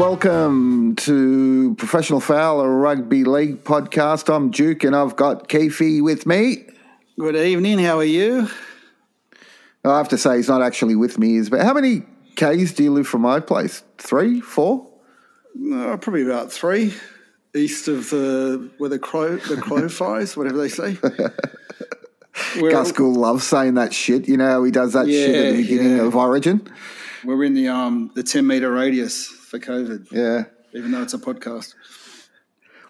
welcome to Professional Foul, a rugby league podcast. I'm Duke, and I've got Keefe with me. Good evening. How are you? I have to say, he's not actually with me. Is but how many k's do you live from my place? Three, four? Uh, probably about three, east of the where the crow the crow flies, whatever they say. We're, Gus Gould loves saying that shit. You know how he does that shit at the beginning yeah. of Origin. we're in the um the ten meter radius for COVID, Yeah. even though it's a podcast.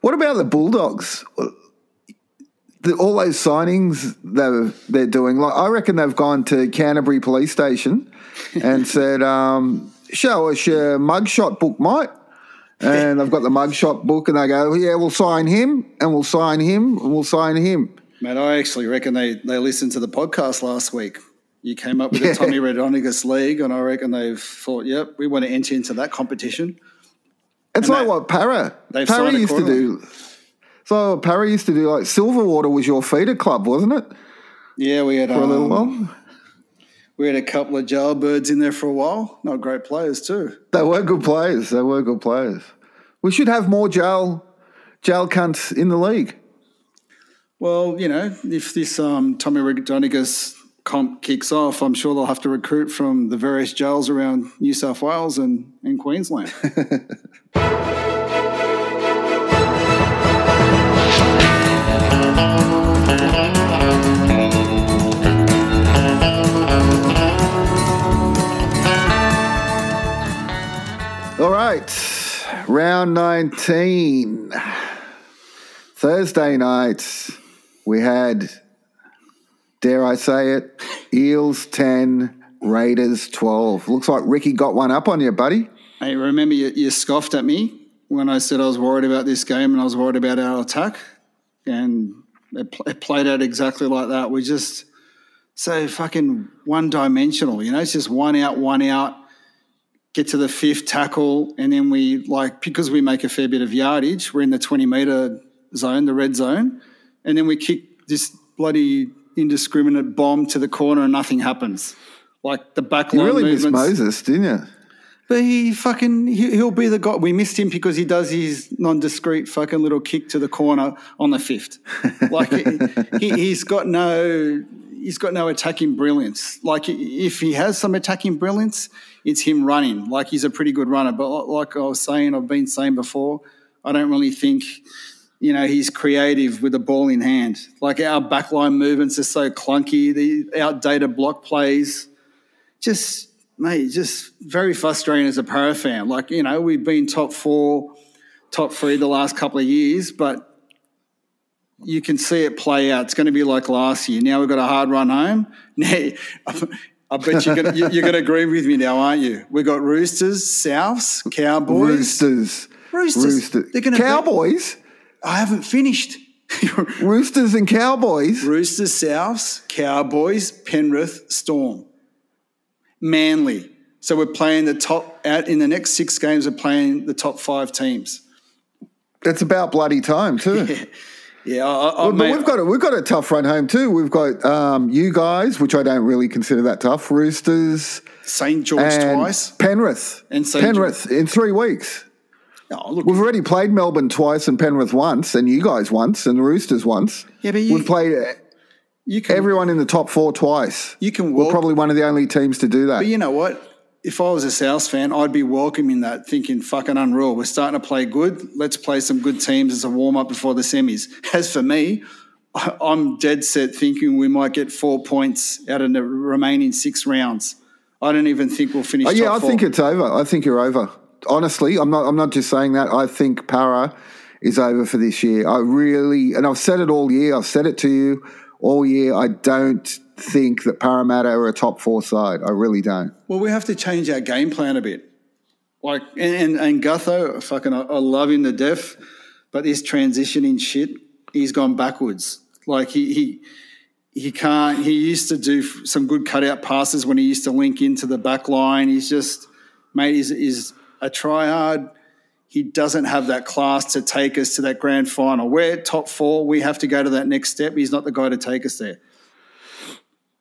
What about the Bulldogs? The, all those signings they're, they're doing, like I reckon they've gone to Canterbury Police Station and said, um, "Show us your mugshot book, mate." And I've got the mugshot book, and they go, "Yeah, we'll sign him, and we'll sign him, and we'll sign him." Man, I actually reckon they they listened to the podcast last week. You came up with the Tommy Raudonikis League, and I reckon they've thought, "Yep, we want to enter into that competition." It's And like they- what Para they've Para used to do. So Para used to do like Silverwater was your feeder club, wasn't it, Yeah, we had for a little um, while? we had a couple of jailbirds in there for a while. Not great players too. They were good players. They were good players. We should have more jail jail cunts in the league. Well, you know, if this um, Tommy Raudonikis comp kicks off, I'm sure they'll have to recruit from the various jails around New South Wales and, and Queensland. All right, round 19. Thursday night, we had, dare I say it, Eels 10, Raiders 12. Looks like Ricky got one up on you, buddy. hey, remember you, you scoffed at me when I said I was worried about this game and I was worried about our attack, and it, it played out exactly like that. We just so fucking one dimensional, you know. It's just one out, one out. Get to the fifth tackle, and then we like because we make a fair bit of yardage. We're in the twenty meter zone, the red zone, and then we kick this bloody indiscriminate bomb to the corner, and nothing happens. Like the back You line really missed movements. Moses, didn't you? But he fucking he, he'll be the guy. We missed him because he does his non-discreet fucking little kick to the corner on the fifth. Like he, he's got no he's got no attacking brilliance. Like if he has some attacking brilliance, it's him running. Like he's a pretty good runner. But like I was saying, I've been saying before, I don't really think you know he's creative with the ball in hand. Like our backline movements are so clunky. The outdated block plays just mate, just very frustrating as a para fan. Like, you know, we've been top four, top three the last couple of years, but you can see it play out. It's going to be like last year. Now we've got a hard run home. Now, I bet you're going, to, you're going to agree with me now, aren't you? We've got Roosters, Souths, Cowboys. Roosters. Roosters. Roosters. They're gonna Cowboys. I haven't finished. Roosters and Cowboys. Roosters, Souths, Cowboys, Penrith, Storm, Manly. So we're playing the top out in the next six games. We're playing the top five teams. It's about bloody time too. Yeah, I, I, Well, but mate, we've got a, we've got a tough run home too. We've got um, you guys, which I don't really consider that tough. Roosters St George twice. Penrith And St. Penrith in three weeks. Look, We've already played Melbourne twice and Penrith once, and you guys once, and the Roosters once. Yeah, but you- we've played you can everyone in the top four twice. you can We're probably one of the only teams to do that. But you know what? If I was a South fan, I'd be welcoming that, thinking fucking unreal. We're starting to play good. Let's play some good teams as a warm up before the semis. As for me, I'm dead set thinking we might get four points out of the remaining six rounds. I don't even think we'll finish. Oh, yeah, I four. think it's over. I think you're over. Honestly, I'm not. I'm not just saying that. I think Para is over for this year. I really, and I've said it all year. I've said it to you all year. I don't think that Parramatta are a top four side. I really don't. Well, we have to change our game plan a bit. Like, and, and, and Gutho, fucking, I, I love him to death, but this transitioning shit, he's gone backwards. Like, he, he, he can't, he used to do some good cutout passes when he used to link into the back line. He's just, mate, he's, he's a tryhard. He doesn't have that class to take us to that grand final. We're top four. We have to go to that next step. He's not the guy to take us there.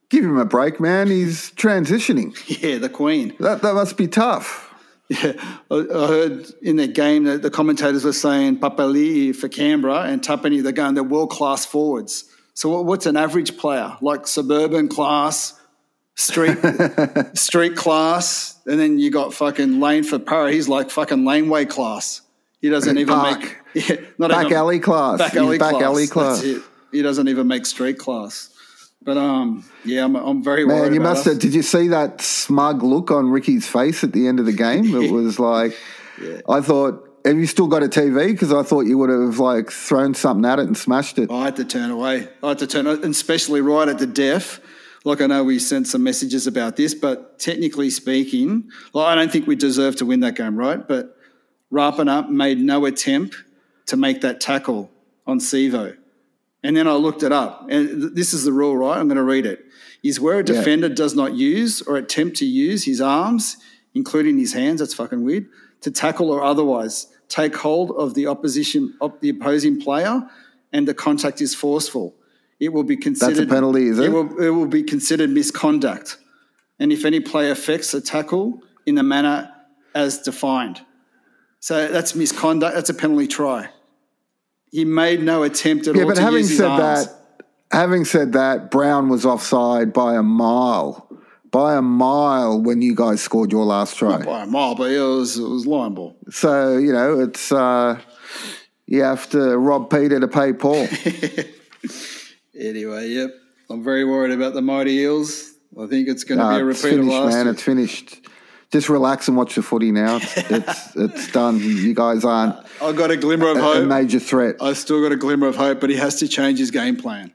Give him a break, man. He's transitioning. Yeah, the Queen. That that must be tough. Yeah, I I heard in the game that the commentators were saying Papalii for Canberra and Tapine, they're going, they're world class forwards. So what's an average player? Like suburban class, street street class, and then you got fucking Lane for Para. He's like fucking laneway class. He doesn't even Park. make yeah, not Back even, alley class. back He's alley back class. alley That's class. He doesn't even make street class. But um, yeah, I'm, I'm very worried. Man, you about must us. have. Did you see that smug look on Ricky's face at the end of the game? It was like, I thought, have you still got a TV? Because I thought you would have like thrown something at it and smashed it. I had to turn away. I had to turn, and especially right at the deaf. Like I know we sent some messages about this, but technically speaking, like I don't think we deserve to win that game, right? But Rapana made no attempt to make that tackle on Sivo. And then I looked it up, and this is the rule, right? I'm going to read it. Is where a Yeah. defender does not use or attempt to use his arms, including his hands, that's fucking weird, to tackle or otherwise take hold of the opposition, of the opposing player, and the contact is forceful. It will be considered that's a penalty, is it? will, it will be considered misconduct, and if any player affects a tackle in the manner as defined, so that's misconduct. That's a penalty try. He made no attempt at Yeah, all but to having said arms. that, having said that, Brown was offside by a mile, by a mile when you guys scored your last try. by a mile, but it was it was line ball. So you know it's uh, you have to rob Peter to pay Paul. Anyway, yep, I'm very worried about the mighty Eels. I think it's going to Nah, be a repeat of finished, last man. year. It's finished. Just relax and watch the footy now. It's it's, it's done. You guys aren't I got a glimmer of a hope. major threat. I still got a glimmer of hope, but he has to change his game plan.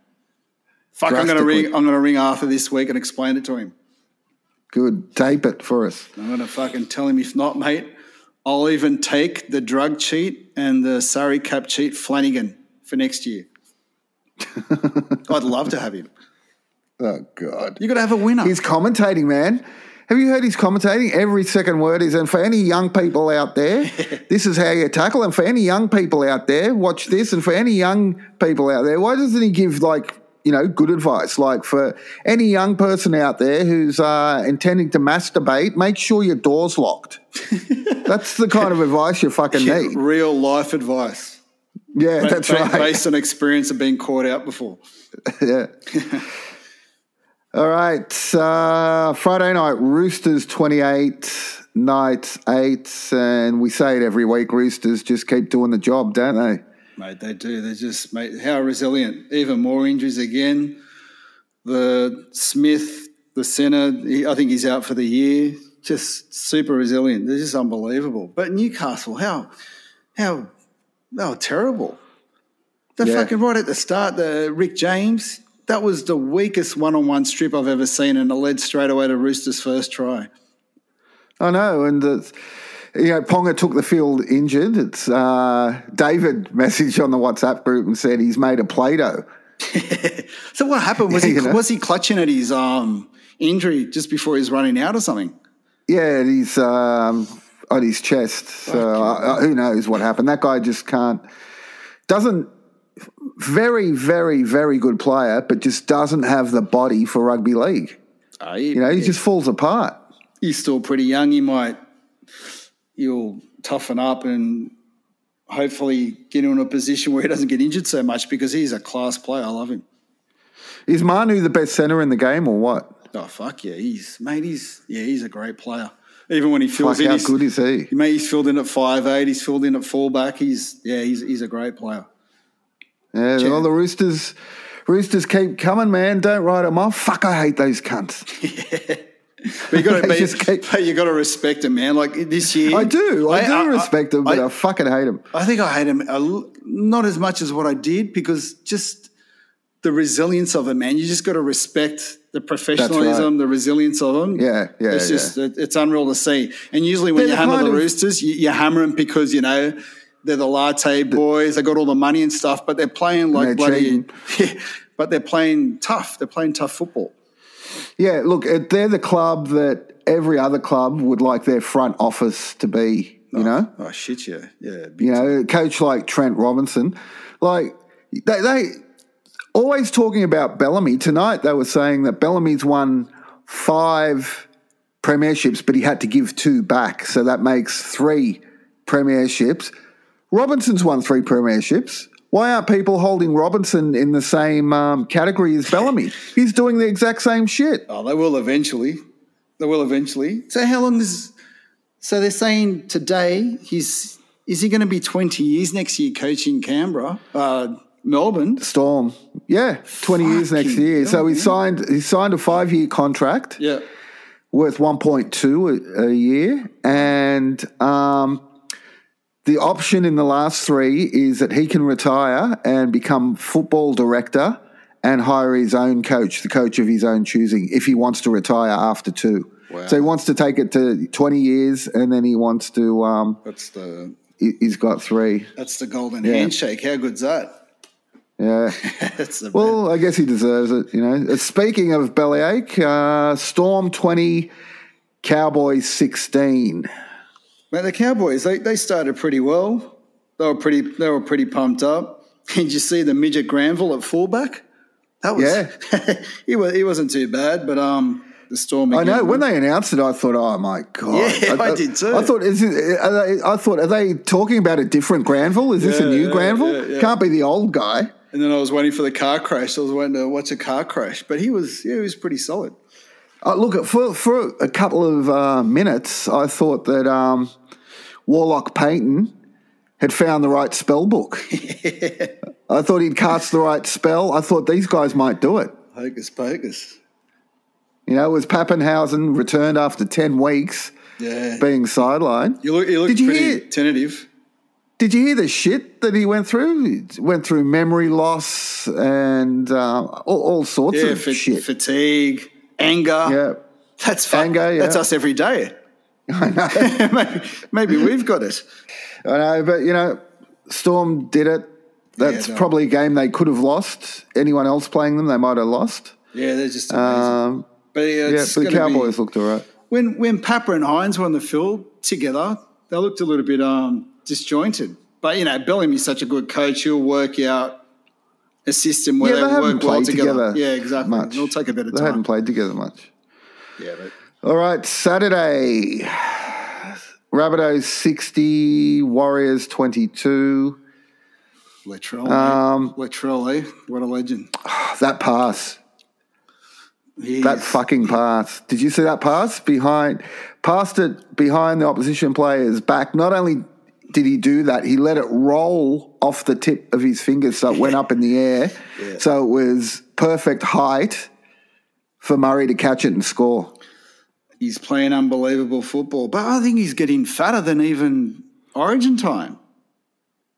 Fuck, I'm going to ring. I'm going to ring Arthur this week and explain it to him. Good. Tape it for us. I'm going to fucking tell him if not, mate. I'll even take the drug cheat and the salary cap cheat Flanagan for next year. I'd love to have him. Oh God. You got to have a winner. He's commentating, man. Have you heard he's commentating? Every second word is, and for any young people out there, this is how you tackle. And for any young people out there, watch this. And for any young people out there, why doesn't he give like you know good advice? Like for any young person out there who's uh, intending to masturbate, make sure your door's locked. That's the kind of advice you fucking need. Real life advice. Yeah, that's Ba- right. Based on experience of being caught out before. yeah. All right. Uh, Friday night, Roosters 28, Knights 8. And we say it every week Roosters just keep doing the job, don't they? Mate, they do. They just, mate, how resilient. Even more injuries again. The Smith, the centre, I think he's out for the year. Just super resilient. They're just unbelievable. But Newcastle, how, how, how terrible. The Yeah. fucking right at the start, the Rick James, that was the weakest one-on-one strip I've ever seen, and it led straight away to Roosters' first try. I know. And, the, you know, Ponga took the field injured. It's uh, David messaged on the WhatsApp group and said he's made a Play Doh. So what happened? Was he You know? was he clutching at his um, injury just before he was running out or something? Yeah, he's um, on his chest. So uh, who knows what happened? That guy just can't. Doesn't. Very, very, very good player, but just doesn't have the body for rugby league. You know, he just falls apart. he's still pretty young. He might he'll toughen up and hopefully get in a position where he doesn't get injured so much because he's a class player. I love him. Is Manu the best centre in the game or what? Oh fuck yeah, he's mate. He's yeah, he's a great player. Even when he fills Like, in, how he's, good is he? mate, he's filled in at five eight. He's filled in at fullback. He's yeah, he's he's a great player. Yeah, Chen- well, the Roosters, Roosters keep coming, man. Don't write them off. Fuck, I hate those cunts. yeah. But you got to keep- but you got to respect him, man. Like this year, I do, I, do respect them, but I, I, fucking hate them. I think I hate him a l- not as much as what I did because just the resilience of it, man. You just got to respect the professionalism, the resilience of them. Yeah, yeah, It's yeah. just it, it's unreal to see. And usually when They're you hammer the of- Roosters, you, you hammer them because you know they're the latte boys. They got all the money and stuff, but they're playing like they're bloody. Yeah, but they're playing tough. They're playing tough football. Yeah, look, uh, they're the club that every other club would like their front office to be. You oh, know, Oh shit, yeah, yeah. you know, coach like Trent Robinson, like they, they always talking about Bellamy. Tonight they were saying that Bellamy's won five premierships, but he had to give two back, so that makes three premierships. Robinson's won three premierships. Why aren't people holding Robinson in the same um, category as Bellamy? He's doing the exact same shit. Oh, they will eventually. They will eventually. So how long is? So they're saying today he's is he going to be twenty years next year coaching Canberra, uh, Melbourne? Storm, yeah, twenty years next year. So he yeah. signed he signed a five year contract. Yeah. worth 1.2 a, a year and um, the option in the last three is that he can retire and become football director and hire his own coach the coach of his own choosing if he wants to retire after two Wow. so he wants to take it to 20 years and then he wants to um, That's the he- he's got three that's the golden handshake. How good's that? Yeah well i guess he deserves it you know Uh, speaking of bellyache uh, storm 20 cowboys 16 Mate, the Cowboys they, they started pretty well. They were pretty they were pretty pumped up. Did you see the midget Granville at fullback? That was Yeah. he was he wasn't too bad, but um the storm. I know when they announced it, I thought, "Oh my god!" Yeah, I did too. I thought, is it, are they, I thought, are they talking about a different Granville? Is this a new yeah, Granville? yeah, yeah. Can't be the old guy. And then I was waiting for the car crash. I was waiting to watch a car crash, but he was yeah he was pretty solid. Uh, look, for for a couple of uh, minutes, I thought that um, Warlock Payten had found the right spell book. I thought he'd cast the right spell. I thought these guys might do it. Hocus pocus. You know, it was Papenhuyzen returned after ten weeks Yeah. being sidelined. you look you look Did you pretty hear- tentative. Did you hear the shit that he went through? He went through memory loss and uh, all, all sorts Yeah, of fa- shit. fatigue, anger. yeah, That's fun. Anger, yeah. That's us every day. I know. maybe, maybe we've got it. I know, but you know, Storm did it. That's no. probably a game they could have lost. Anyone else playing them, they might have lost. Yeah, they're just amazing. Um, but yeah, yeah, but the gonna be- Cowboys looked all right. when when Papa and Hines were on the field together, they looked a little bit um, disjointed. But you know, Bellamy's such a good coach; he'll work out a system where Yeah, they they, haven't work well played together. together Yeah, exactly. much. It'll take a bit of They hadn't played together much. Yeah, but All right, Saturday. Rabbitohs 60, Warriors 22. Latrell, Um. Latrell, eh? What a legend! That pass. He That is- fucking pass. Did you see that pass behind? Passed it behind the opposition player's back. Not only did he do that, he let it roll off the tip of his fingers so it went up in the air. So it was perfect height for Murray to catch it and score. he's playing unbelievable football, but I think he's getting fatter than even Origin time.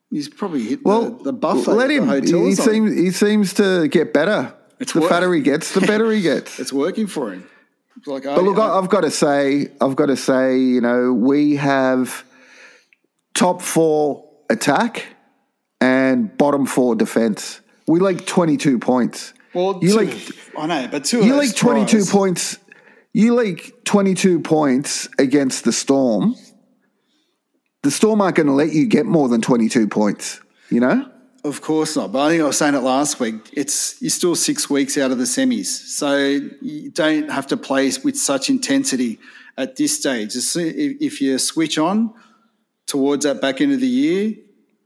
He's probably hit Well, the, the buffet. let him. He, hotel he something. seems he seems to get better. It's the work- fatter he gets, the better he gets. It's working for him. Like, But look, I- I've got to say, I've got to say, you know, we have top four attack and bottom four defense. We like 22 points. well, you two- like I know, but two. you of like 22 tries- points. You like 22 points against the Storm. The Storm aren't going to let you get more than 22 points. You know. Of course not. But I think I was saying it last week. It's you're still six weeks out of the semis, so you don't have to play with such intensity at this stage. As soon- If if you switch on towards that back end of the year,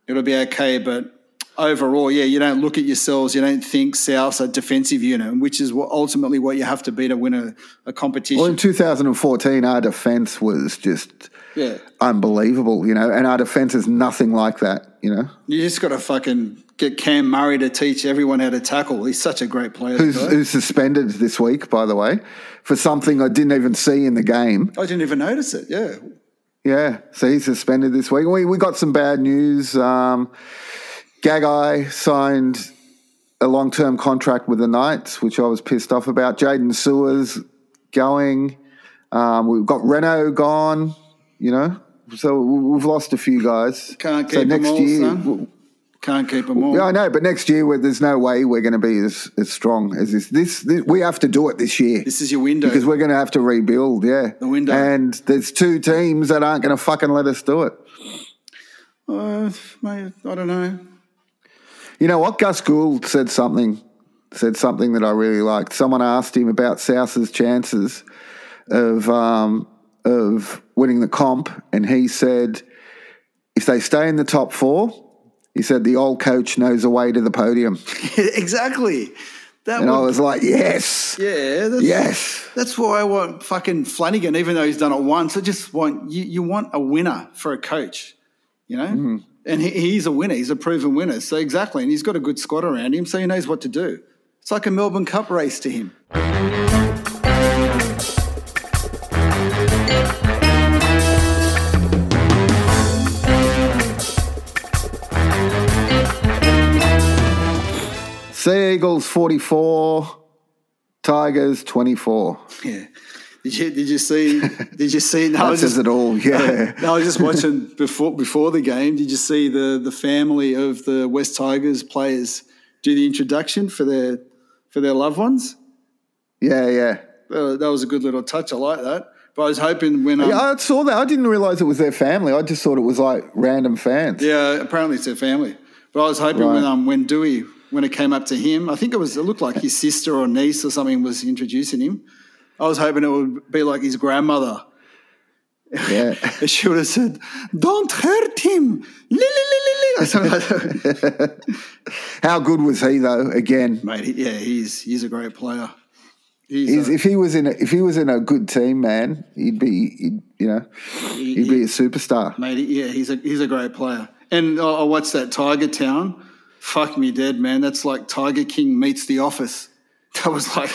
it'll be okay. But overall, yeah, you don't look at yourselves. You don't think South's a defensive unit, which is what ultimately what you have to be to win a, a competition. Well, in 2014, our defense was just yeah. unbelievable. You know, and our defense is nothing like that. You know. You just got to fucking get Cam Murray to teach everyone how to tackle. He's such a great player. who's, who's suspended this week, by the way, for something I didn't even see in the game. I didn't even notice it. Yeah. Yeah, so he's suspended this week. We, we got some bad news. Um, Gagai signed a long term contract with the Knights, which I was pissed off about. Jaden Sewers going. Um, we've got Renault gone, you know. So we- we've lost a few guys. Can't so next them all, son. Can't keep them all. Yeah, I know, but next year there's no way we're going to be as, as strong as this. this. This we have to do it this year This is your window. because we're going to have to rebuild. Yeah, The window. and there's two teams that aren't going to fucking let us do it. uh, mate, I don't know. You know what? Gus Gould said something. Said something that I really liked. Someone asked him about South's chances of um, of winning the comp, and he said if they stay in the top four, he said the old coach knows the way to the podium, exactly. That and I was like, yes, yeah, that's, yes, That's why I want fucking Flanagan, even though he's done it once. I just want you. You want a winner for a coach, you know. Mm-hmm. And he, he's a winner. He's a proven winner. So exactly, and he's got a good squad around him, so he knows what to do. It's like a Melbourne Cup race to him. Sea Eagles forty four, Tigers twenty four. Yeah. Did you did you see did you see no, That says just, it all. Yeah. no, I was just watching before before the game. Did you see the the family of the West Tigers players do the introduction for their for their loved ones? yeah, yeah. Uh, that was a good little touch. I like that. But I was hoping when um, Yeah, I saw that. I didn't realize it was their family. I just thought it was like random fans. Yeah, apparently it's their family. But I was hoping when um when Dewey when it came up to him, I think it was it looked like his sister or niece or something was introducing him. I was hoping it would be like his grandmother. Yeah. She would have said, "Don't hurt him." How good was he though? Again, Mate, he- yeah, he's he's a great player. He's, He's, uh, if he was in a, if he was in a good team, man, he'd be he'd, you know he- he'd be a superstar. Mate, yeah, he's a he's a great player. And I I watched that Tiger Town. Fuck me dead, man. That's like Tiger King meets The Office. That was like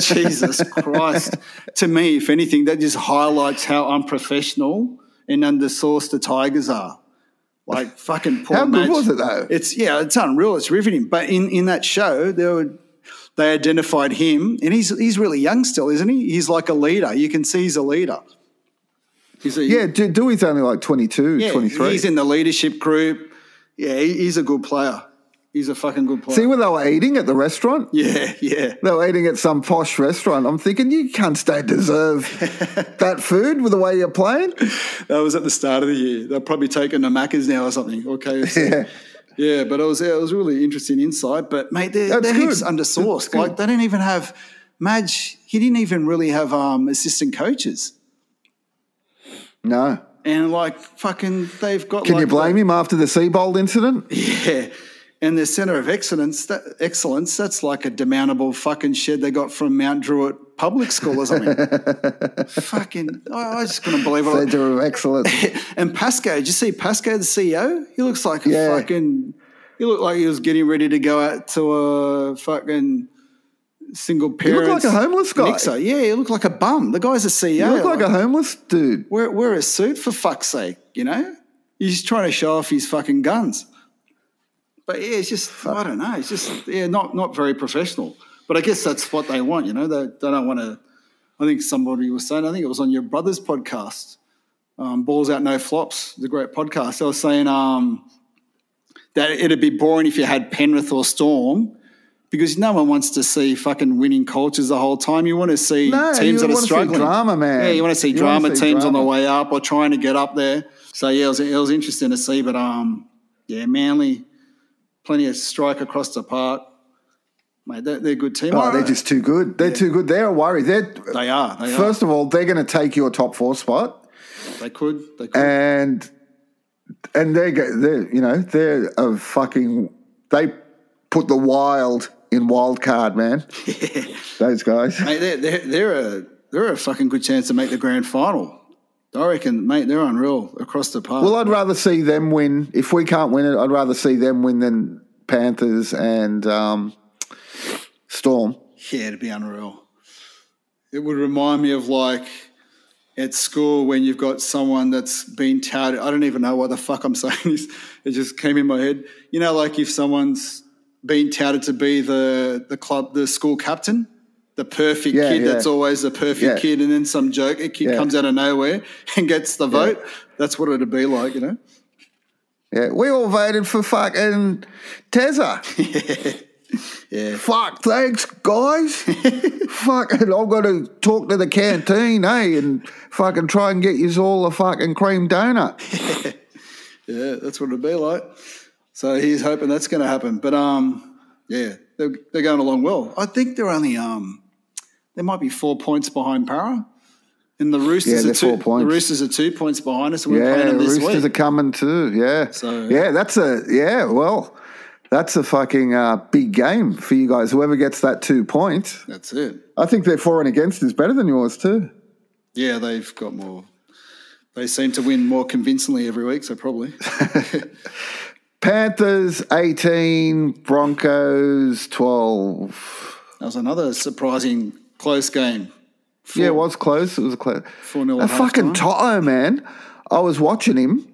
Jesus Christ. To me, if anything, that just highlights how unprofessional and undersourced the Tigers are. Like fucking poor How good was it though? It's yeah, it's unreal. It's riveting. But in, in that show, they were they identified him, and he's he's really young still, isn't he? He's like a leader. You can see he's a leader. He's a, Yeah, De- Dewey's only like 22, yeah, 23. He's in the leadership group. Yeah, he, he's a good player. He's a fucking good player. See where they were eating at the restaurant? yeah, yeah. They were eating at some posh restaurant. I'm thinking you can't stay deserve that food with the way you're playing. That was at the start of the year. They're probably taking the Maccas now or something. Okay. Yeah. Yeah, but it was yeah, it was really interesting insight. But mate, they're, That's they're good. heaps undersourced. That's. Like they don't even have Madge. He didn't even really have um, assistant coaches. No. And like fucking, they've got. Can like you blame him after the Seibold incident? Yeah. And the centre of excellence, that, excellence, that's like a demountable fucking shed they got from Mount Druitt Public School or something. fucking, I, I just couldn't believe it. Centre of excellence. And Pascoe, did you see Pascoe, the CEO? He looks like a fucking, he looked like he was getting ready to go out to a fucking single parent. He looked like a homeless guy. Mixer. Yeah, he looked like a bum. The guy's a CEO. You look like a homeless dude. wear, wear a suit for fuck's sake, you know? He's trying to show off his fucking guns. But yeah, it's just, I don't know. It's just, yeah, not, not very professional. But I guess that's what they want, you know? They, they don't want to, I think somebody was saying, I think it was on your brother's podcast, um, Balls Out No Flops, the great podcast. They were saying um, that it'd be boring if you had Penrith or Storm because no one wants to see fucking winning cultures the whole time. You want to see No, teams that are struggling. drama, man. Yeah, you want to see You drama see teams on the way up or trying to get up there. So yeah, it was, it was interesting to see. But um, yeah, Manly, plenty of strike across the park. Mate, they're, they're a good team. Oh, they're just too good. They're too good. They're a worry. They're they are. They first of all, they're going to take your top four spot. They could. They could. and and they go. They're you know they're a fucking. They put the wild in wild card, man. Those guys. mate, they're, they're, they're a they're a fucking good chance to make the grand final. I reckon, mate, they're unreal across the park. Well, I'd rather see them win. If we can't win it, I'd rather see them win than Panthers and um, Storm. Yeah, it'd be unreal. It would remind me of like at school when you've got someone that's been touted. I don't even know what the fuck I'm saying. This it just came in my head. You know, like if someone's been touted to be the the club, the school captain, the perfect Yeah, kid yeah. that's always the perfect Yeah. kid, and then some joke a kid comes out of nowhere and gets the vote. That's what it'd be like, you know. Yeah, we all voted for fucking Tezza. Yeah. Fuck, thanks, guys. fucking, I've got to talk to the canteen, eh, and fucking try and get you all a fucking cream donut. Yeah, that's what it'd be like. So he's hoping that's going to happen. But um, yeah, they're, they're going along well. I think they're only um, they might be four points behind Para. And the Roosters Yeah, are two. The Roosters are two points behind us, and we're Yeah, playing them this Roosters week. are coming too. Yeah, So- yeah, that's a yeah. Well, that's a fucking uh, big game for you guys. Whoever gets that two points, That's it. I think their for and against is better than yours too. Yeah, they've got more. They seem to win more convincingly every week, so probably. Panthers eighteen, Broncos twelve. That was another surprising close game. Yeah, it was close. It was a close. 4-0 A fucking halftime. Toto, man. I was watching him.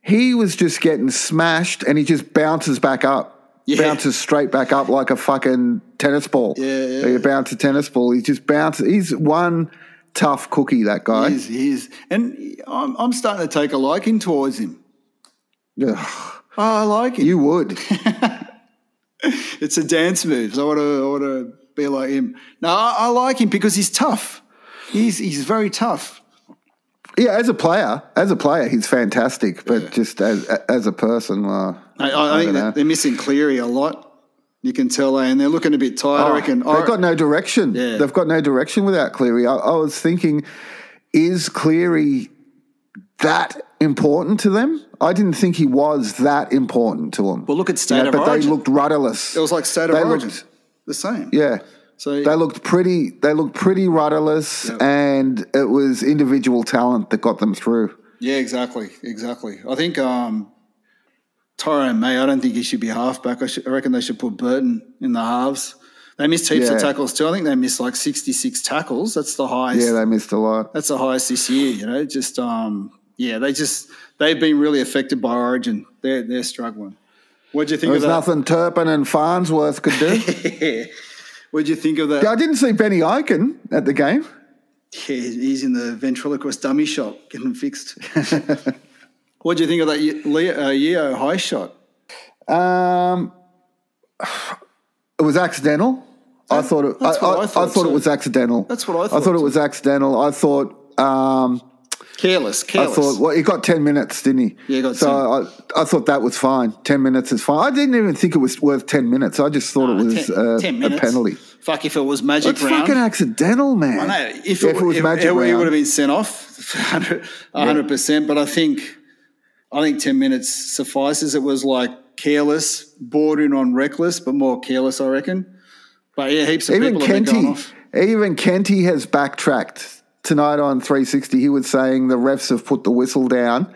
He was just getting smashed, and he just bounces back up. Yeah. Bounces straight back up like a fucking tennis ball. Yeah, yeah. You bounce a tennis ball. He just bounces. He's one tough cookie. That guy. He is, he is. And I'm, I'm starting to take a liking towards him. Yeah. Oh, I like him. you would. It's a dance move. So I want to, I want to be like him. No, I, I like him because he's tough. He's he's very tough. yeah, as a player, as a player, he's fantastic. But just as as a person, well, I, I, I think know. they're missing Cleary a lot. You can tell, eh, and they're looking a bit tired. I Oh, reckon. they've I- got no direction. Yeah. They've got no direction without Cleary. I, I was thinking, is Cleary that important to them? I didn't think he was that important to them. well, look at state You know, of but origin. they looked rudderless. it was like state of they origin. looked- the same. yeah. So They looked pretty. They looked pretty rudderless, and it was individual talent that got them through. Yeah, exactly, exactly. I think um, Tyrone May. I don't think he should be halfback. I, should, I reckon they should put Burton in the halves. They missed heaps Yeah. of tackles too. I think they missed like sixty-six tackles. That's the highest. Yeah, they missed a lot. That's the highest this year. You know, just um, yeah, they just they've been really affected by Origin. They're they're struggling. What'd you think There was of that? Was nothing Turpin and Farnworth could do. What'd you think of that? I didn't see Benny Ikin at the game. Yeah, he's in the ventriloquist dummy shop getting fixed. What'd you think of that Leo, uh, Yeo high shot? Um, it was accidental. I thought it. I, that's what I, I thought, thought it was accidental. That's what I thought. I thought, thought it was accidental. I thought. Um, Careless, I thought. Well, he got ten minutes, didn't he? Yeah, he got So I, I thought that was fine. Ten minutes is fine. I didn't even think it was worth ten minutes. I just thought it was ten, uh, 10 a penalty. Fuck if it was magic It's round. fucking accidental, man. I know. If Yeah, it, was if- magic it, round, would have been sent off, hundred percent. But I think, I think ten minutes suffices. It was like careless, bordering on reckless, but more careless, I reckon. But yeah, heaps of even people have been going Kenty, off. even Kenty has backtracked tonight on 360. He was saying the refs have put the whistle down.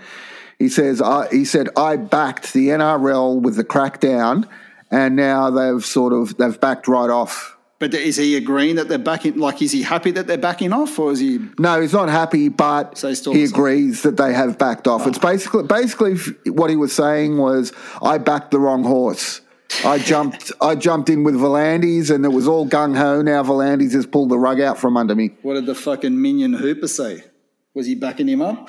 He says, I, he said, I backed the NRL with the crackdown, and now they've sort of they've backed right off. But is he agreeing that they're backing? Like, is he happy that they're backing off, or is he? No, he's not happy, but So still he agrees that they have backed off. Ah. It's basically basically what he was saying was, I backed the wrong horse. I jumped I jumped in with V'landys, and it was all gung ho. Now V'landys has pulled the rug out from under me. What did the fucking minion Hooper say? Was he backing him up?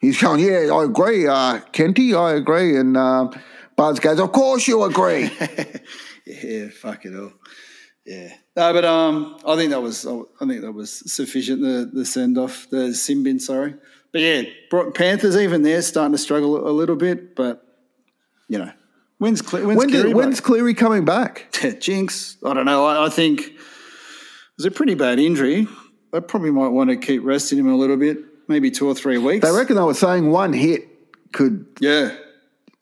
He's going, yeah, I agree, uh, Kenty, I agree. And um, Buzz goes, of course you agree. Yeah, fuck it all. Yeah. No, but um, I think that was I think that was sufficient. The the send off, the sin bin, sorry. But yeah, Panthers even there starting to struggle a little bit. But you know, when's Cle- when's when Cleary when's Cleary coming back? back? Jinx? I don't know. I, I think it was a pretty bad injury. I probably might want to keep resting him a little bit, maybe two or three weeks. They reckon they were saying one hit could, yeah.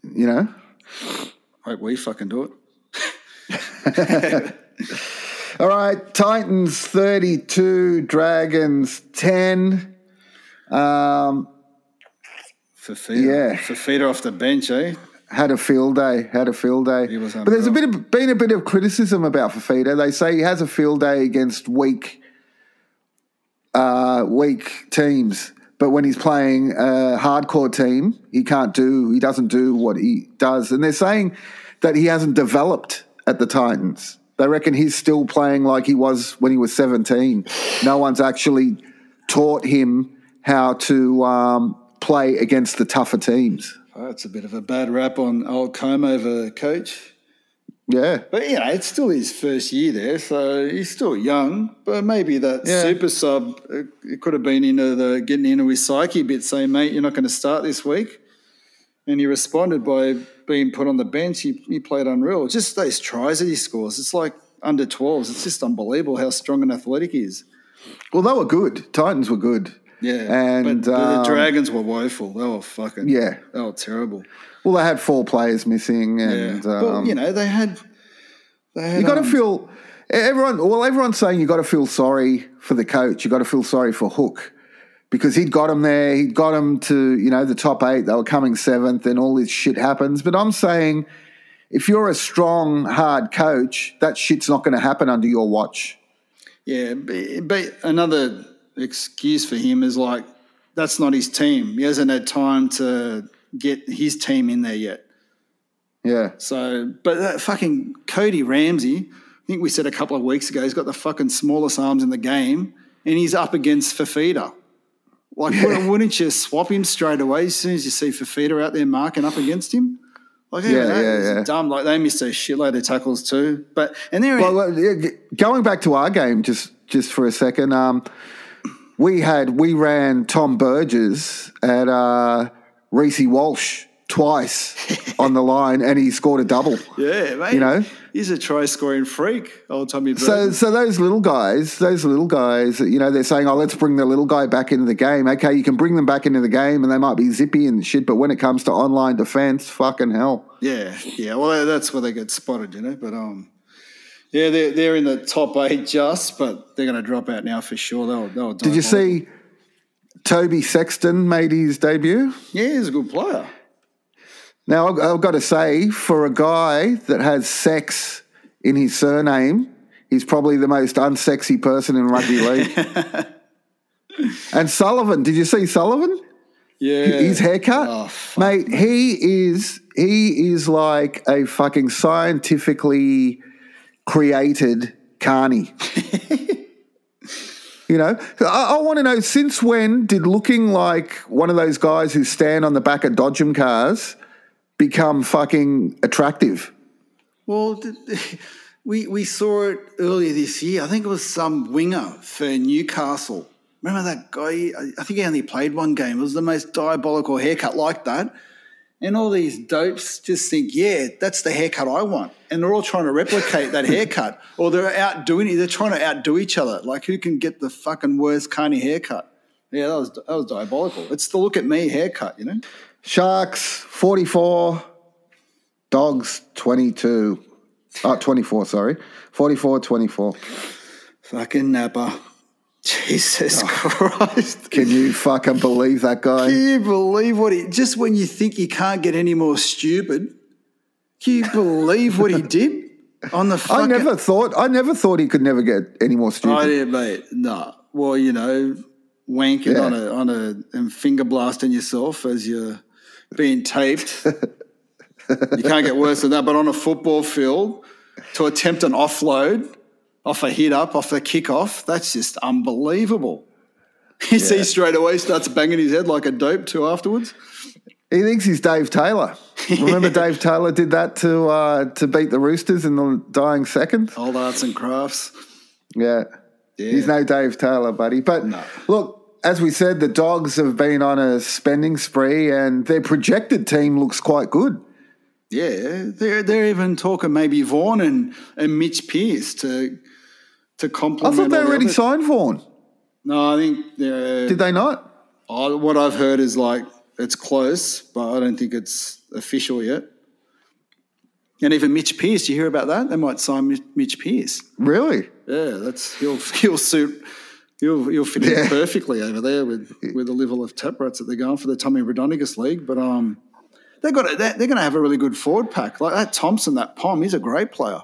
you know. Hope we fucking do it. All right, Titans 32, Dragons 10. Um, Fifita. Yeah. Fifita off the bench, eh? Had a field day. Had a field day. But there's a bit of, been a bit of criticism about Fifita. They say he has a field day against weak, uh, weak teams. But when he's playing a hardcore team, he can't do. He doesn't do what he does. And they're saying that he hasn't developed at the Titans. They reckon he's still playing like he was when he was 17. No one's actually taught him how to um, play against the tougher teams. Oh, it's a bit of a bad rap on old Comb over coach. Yeah. But, you know, it's still his first year there, so he's still young. But maybe that Yeah. super sub, it, it could have been into the getting into his psyche a bit, saying, mate, you're not going to start this week. And he responded by being put on the bench. He, he played unreal. Just those tries that he scores. It's like under 12s. It's just unbelievable how strong and athletic he is. Well, they were good. Titans were good. Yeah, And, but the, um, the Dragons were woeful. They were fucking Yeah. They were terrible. Well, they had four players missing, Yeah, and but um, you know they had. They had you got to um, feel everyone. Well, everyone's saying you got to feel sorry for the coach. You got to feel sorry for Hook because he'd got him there. He'd got him to you know the top eight. They were coming seventh, and all this shit happens. But I'm saying, if you're a strong, hard coach, that shit's not going to happen under your watch. Yeah, but, but another excuse for him is like that's not his team. He hasn't had time to get his team in there yet. Yeah, So, but that fucking Cody Ramsey, I think we said a couple of weeks ago, he's got the fucking smallest arms in the game, and he's up against Fifita. Like, wouldn't- wouldn't you swap him straight away as soon as you see Fifita out there marking up against him? Like, Yeah, yeah, that yeah, yeah. dumb. Like, they missed a shitload of tackles too. But and they're Well, well, going back to our game, just just for a second, um, we had we ran Tom Burgess at uh, Reece Walsh twice on the line, and he scored a double. yeah, mate. you know? he's a try scoring freak. Old Tommy. So, Burgess. so those little guys, those little guys, you know, they're saying, "Oh, let's bring the little guy back into the game." Okay, you can bring them back into the game, and they might be zippy and shit, but when it comes to online defense, fucking hell. Yeah, yeah. Well, that's where they get spotted, you know. But um, yeah, they're they're in the top eight just, but they're going to drop out now for sure. They'll they'll. Did you see Toby Sexton made his debut? Yeah, he's a good player. Now, I've, I've got to say, for a guy that has sex in his surname, he's probably the most unsexy person in rugby league. and Sullivan, did you see Sullivan? Yeah, His haircut, Oh, mate. He is he is like a fucking scientifically created carny. you know, I, I want to know since when did looking like one of those guys who stand on the back of Dodgem cars become fucking attractive? Well, we we saw it earlier this year. I think it was some winger for Newcastle. Remember that guy? I think he only played one game. It was the most diabolical haircut like that. And all these dopes just think, yeah, that's the haircut I want. And they're all trying to replicate that haircut. Or they're outdoing it. They're trying to outdo each other. Like who can get the fucking worst carny haircut? Yeah, that was that was diabolical. It's the look at me haircut, you know? Sharks forty four, dogs twenty two. Uh, 24, sorry. 44 24. Fucking Napa. Jesus Christ. Can you fucking believe that guy? Can you believe what he just when you think you can't get any more stupid? Can you believe what he did on the I never thought I never thought he could never get any more stupid. I did, mate. No. Well, you know, wanking Yeah. on a on a and finger blasting yourself as you're being taped. you can't get worse than that. But on a football field, to attempt an offload off a hit up, off a kickoff, that's just unbelievable. You see straight away starts banging his head like a dope too afterwards. He thinks he's Dave Taylor. Remember Dave Taylor did that to uh, to beat the Roosters in the dying seconds? Old arts and crafts. Yeah. He's no Dave Taylor, buddy. But look, as we said, the Dogs have been on a spending spree and their projected team looks quite good. Yeah, they're they're even talking maybe Vaughan and, and Mitch Pearce to to complement. I thought they the already others. signed Vaughan. No, I think they're. Did they not? I- what I've heard is like it's close, but I don't think it's official yet. And even Mitch Pearce, do you hear about that? They might sign Mitch, Pearce. Really? Yeah, that's he'll he'll suit. He'll, he'll fit Yeah. in perfectly over there with, with the level of tap rats that they're going for the Tommy Raudonikis League. But um, they got a, they're, they're going to have a really good forward pack. Like that Thompson, that Pom, he's a great player.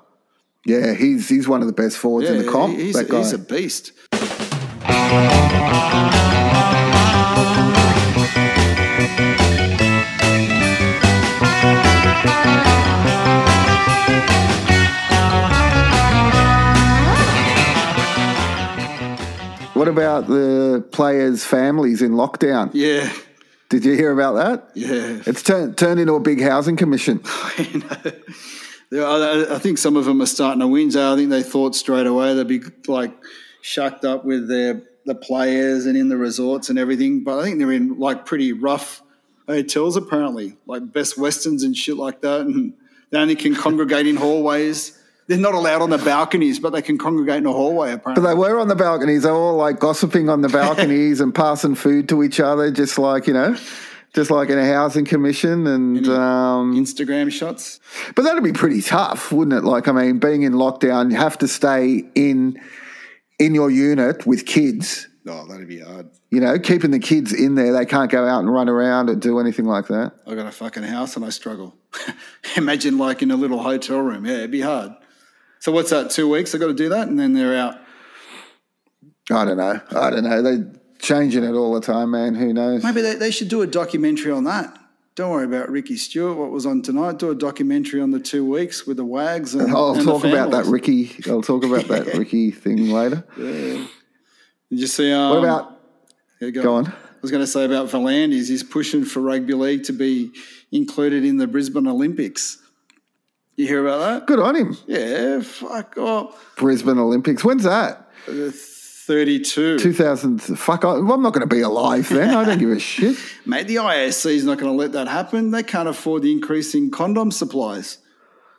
Yeah, he's he's one of the best forwards in the comp. he's, that guy. he's a beast. What about the players' families in lockdown? Yeah, Did you hear about that? yeah. It's turned turned into a big housing commission. I, I think some of them are starting to whinge. I think they thought straight away they'd be like shucked up with their the players and in the resorts and everything. But I think they're in like pretty rough hotels apparently, like Best Westerns and shit like that. And they only can congregate in hallways. they're not allowed on the balconies, but they can congregate in a hallway. Apparently. But they were on the balconies. They were all like gossiping on the balconies and passing food to each other, just like you know, just like in a housing commission. And um, Instagram shots. but that'd be pretty tough, wouldn't it? Like, I mean, being in lockdown, you have to stay in in your unit with kids. Oh, that'd be hard. You know, keeping the kids in there. They can't go out and run around and do anything like that. I got a fucking house and I struggle. Imagine like in a little hotel room. Yeah, it'd be hard. So what's that? Two weeks? I got to do that, and then they're out. I don't know. I don't know. They're changing it all the time, man. Who knows? Maybe they, they should do a documentary on that. Don't worry about Ricky Stuart. What was on tonight? Do a documentary on the two weeks with the wags. And, I'll and talk about that. Ricky. I'll talk about that Ricky thing later. Did you see? Um, What about? yeah, Go go on. I was going to say about V'landys. He's pushing for rugby league to be included in the Brisbane Olympics. You hear about that? Good on him. Yeah, fuck off. Brisbane Olympics. When's that? Uh, 32. 2000. Fuck. I, well, I'm not going to be alive then. I don't give a shit. Mate, the ISC is not going to let that happen. They can't afford the increase in condom supplies.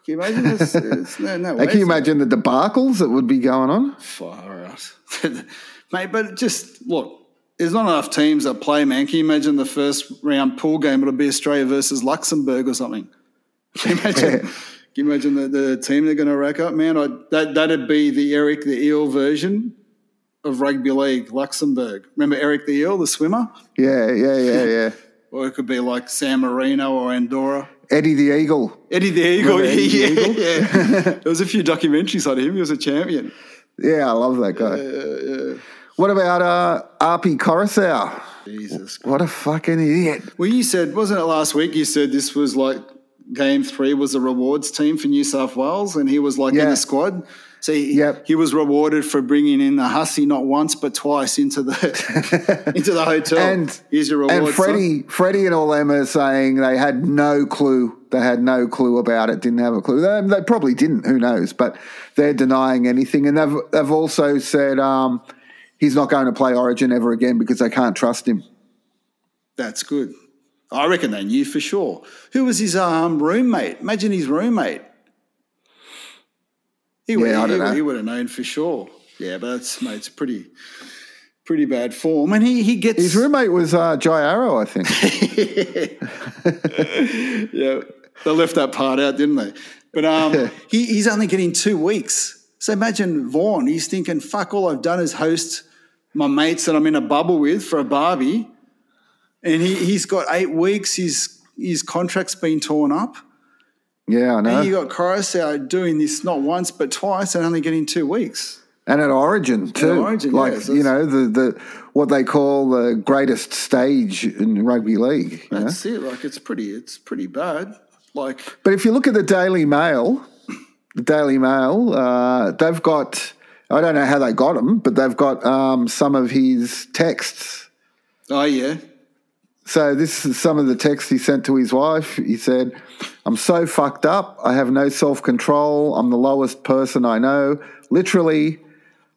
Can you imagine this? It's no, no way. Can you imagine the debacles that would be going on? Far out. Mate, but just look, there's not enough teams that play, man. Can you imagine the first round pool game? It'll be Australia versus Luxembourg or something. Can you imagine? Can you imagine the, the team they're going to rack up, man? I, that that'd be the Eric the Eel version of rugby league, Luxembourg. Remember Eric the Eel, the swimmer? Yeah, yeah, yeah, yeah. Or it could be like San Marino or Andorra. Eddie the Eagle. Eddie the Eagle, Eddie the yeah, Eagle? yeah. there was a few documentaries on him. He was a champion. Yeah, I love that guy. What about uh, Api Koroisau? Jesus. What a fucking idiot. Well, you said, wasn't it last week? You said this was like game three was a rewards team for New South Wales, and he was like in the squad. So he, Yep. he was rewarded for bringing in the hussy not once but twice into the into the hotel. And- here's your reward. And son. Freddie, Freddie and all them are saying they had no clue. They had no clue about it. Didn't have a clue. They, they probably didn't. Who knows? But they're denying anything. And they've they've also said um, he's not going to play Origin ever again because they can't trust him. That's good. I reckon they knew for sure. Who was his um, roommate? Imagine his roommate. He would, Yeah, I don't he, know. he would have known for sure. Yeah, but that's mate, it's pretty pretty bad form. And he he gets His roommate was uh, Jai Arrow, I think. yeah, they left that part out, didn't they? But um, he, he's only getting two weeks. So imagine Vaughan. He's thinking, "Fuck! All I've done is host my mates that I'm in a bubble with for a barbie, and he, he's got eight weeks. His his contract's been torn up. Yeah, I know. And you got Koroisau doing this not once but twice, and only getting two weeks. and at Origin too, Origin, like you know the the what they call the greatest stage in rugby league. you know? That's it. Like it's pretty. It's pretty bad. Like But if you look at the Daily Mail, the Daily Mail, uh, they've got. I don't know how they got them, but they've got um, some of his texts. oh yeah, So this is some of the text he sent to his wife. He said, "I'm so fucked up. I have no self control. I'm the lowest person I know. Literally,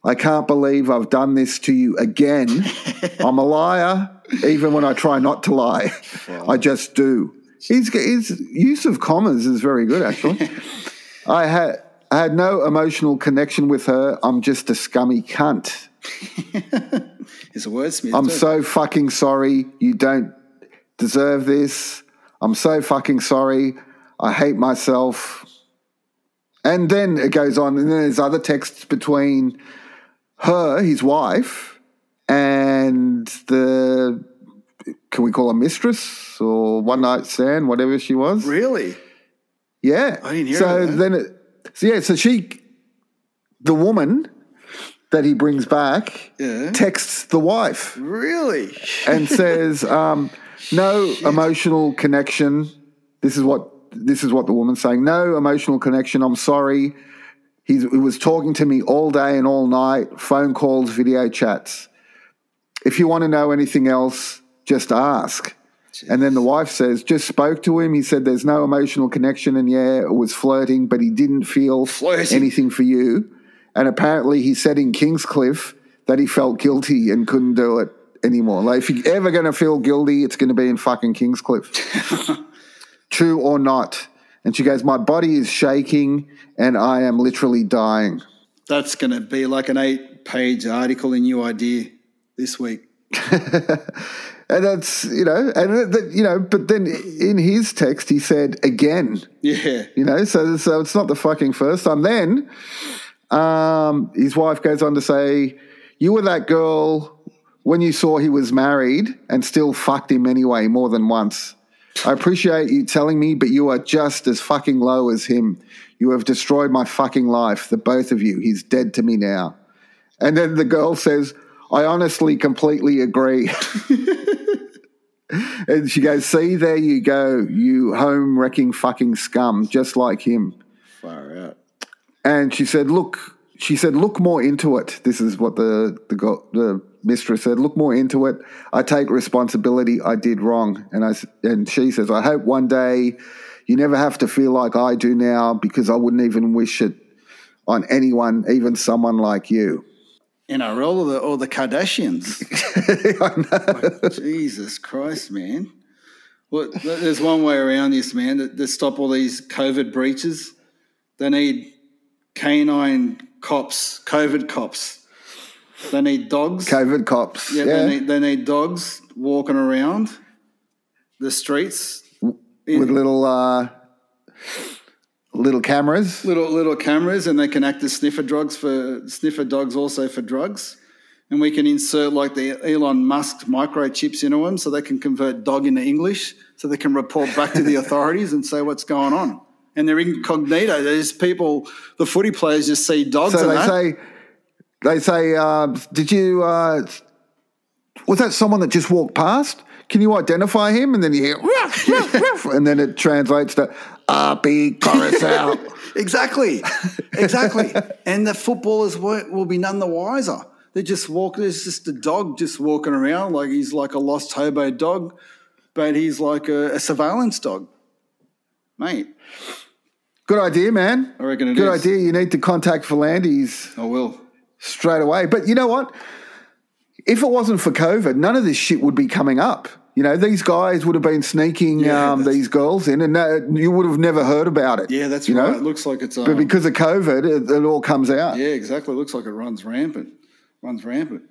I can't believe I've done this to you again. I'm a liar, even when I try not to lie. I just do." His, his use of commas is very good, actually. I had I had no emotional connection with her. I'm just a scummy cunt. he's a wordsmith. I'm so fucking sorry. You don't deserve this. I'm so fucking sorry. I hate myself. And then it goes on, and then there's other texts between her, his wife, and the can we call her mistress or one night stand, whatever she was. really. Yeah. I didn't hear so that. then it so yeah, so she the woman that he brings back Yeah. texts the wife Really? and says, um, "No emotional connection." This is what this is what the woman's saying. No emotional connection. I'm sorry. He's, he was talking to me all day and all night. Phone calls, video chats. If you want to know anything else, just ask. And then the wife says, just spoke to him. He said there's no emotional connection, and yeah, it was flirting, but he didn't feel Flirting. anything for you. And apparently, he said in Kingscliff that he felt guilty and couldn't do it anymore. Like, if you're ever going to feel guilty, it's going to be in fucking Kingscliff. True or not. And she goes, My body is shaking and I am literally dying. That's going to be like an eight page article in New Idea this week. And that's, you know, and that, you know, but then in his text, he said again, Yeah. you know, so, so it's not the fucking first time. Then um, his wife goes on to say, You were that girl when you saw he was married and still fucked him anyway more than once. I appreciate you telling me, but you are just as fucking low as him. You have destroyed my fucking life, the both of you. He's dead to me now. And then the girl says, I honestly completely agree. and she goes, See, there you go, you home wrecking fucking scum, just like him. Far out. And she said, "Look," she said, "Look more into it." This is what the the the mistress said. Look more into it. I take responsibility. I did wrong, and I and she says, "I hope one day you never have to feel like I do now, because I wouldn't even wish it on anyone, even someone like you." NRL or the, or the Kardashians? Like, Jesus Christ, man. Well, there's one way around this, man, to, to stop all these COVID breaches. They need canine cops, COVID cops. They need dogs. COVID cops. yeah, Yeah, They, need, they need dogs walking around the streets. with little uh, little cameras. little little cameras and they can act as sniffer drugs for sniffer dogs also for drugs and we can insert like the Elon Musk microchips into them so they can convert dog into English so they can report back to the authorities and say what's going on and they're incognito there's people the footy players just see dogs So and they that. say, they say, uh, did you, uh, was that someone that just walked past? Can you identify him? And then you hear, ruff, ruff, ruff, and then it translates to, Api Koroisau. Exactly, exactly. and the footballers won't, be none the wiser. They just walk. There's just a dog just walking around like he's like a lost hobo dog, but he's like a, a surveillance dog, mate. Good idea, man. I reckon it Good is. idea. You need to contact V'landys I will. Straight away. But you know what? If it wasn't for COVID, none of this shit would be coming up. You know, these guys would have been sneaking Yeah, um, these girls in, and uh, you would have never heard about it. Yeah, that's you right. Know? It looks like it's. Um, But because of COVID, it, it all comes out. yeah, exactly. It looks like it runs rampant. Runs rampant.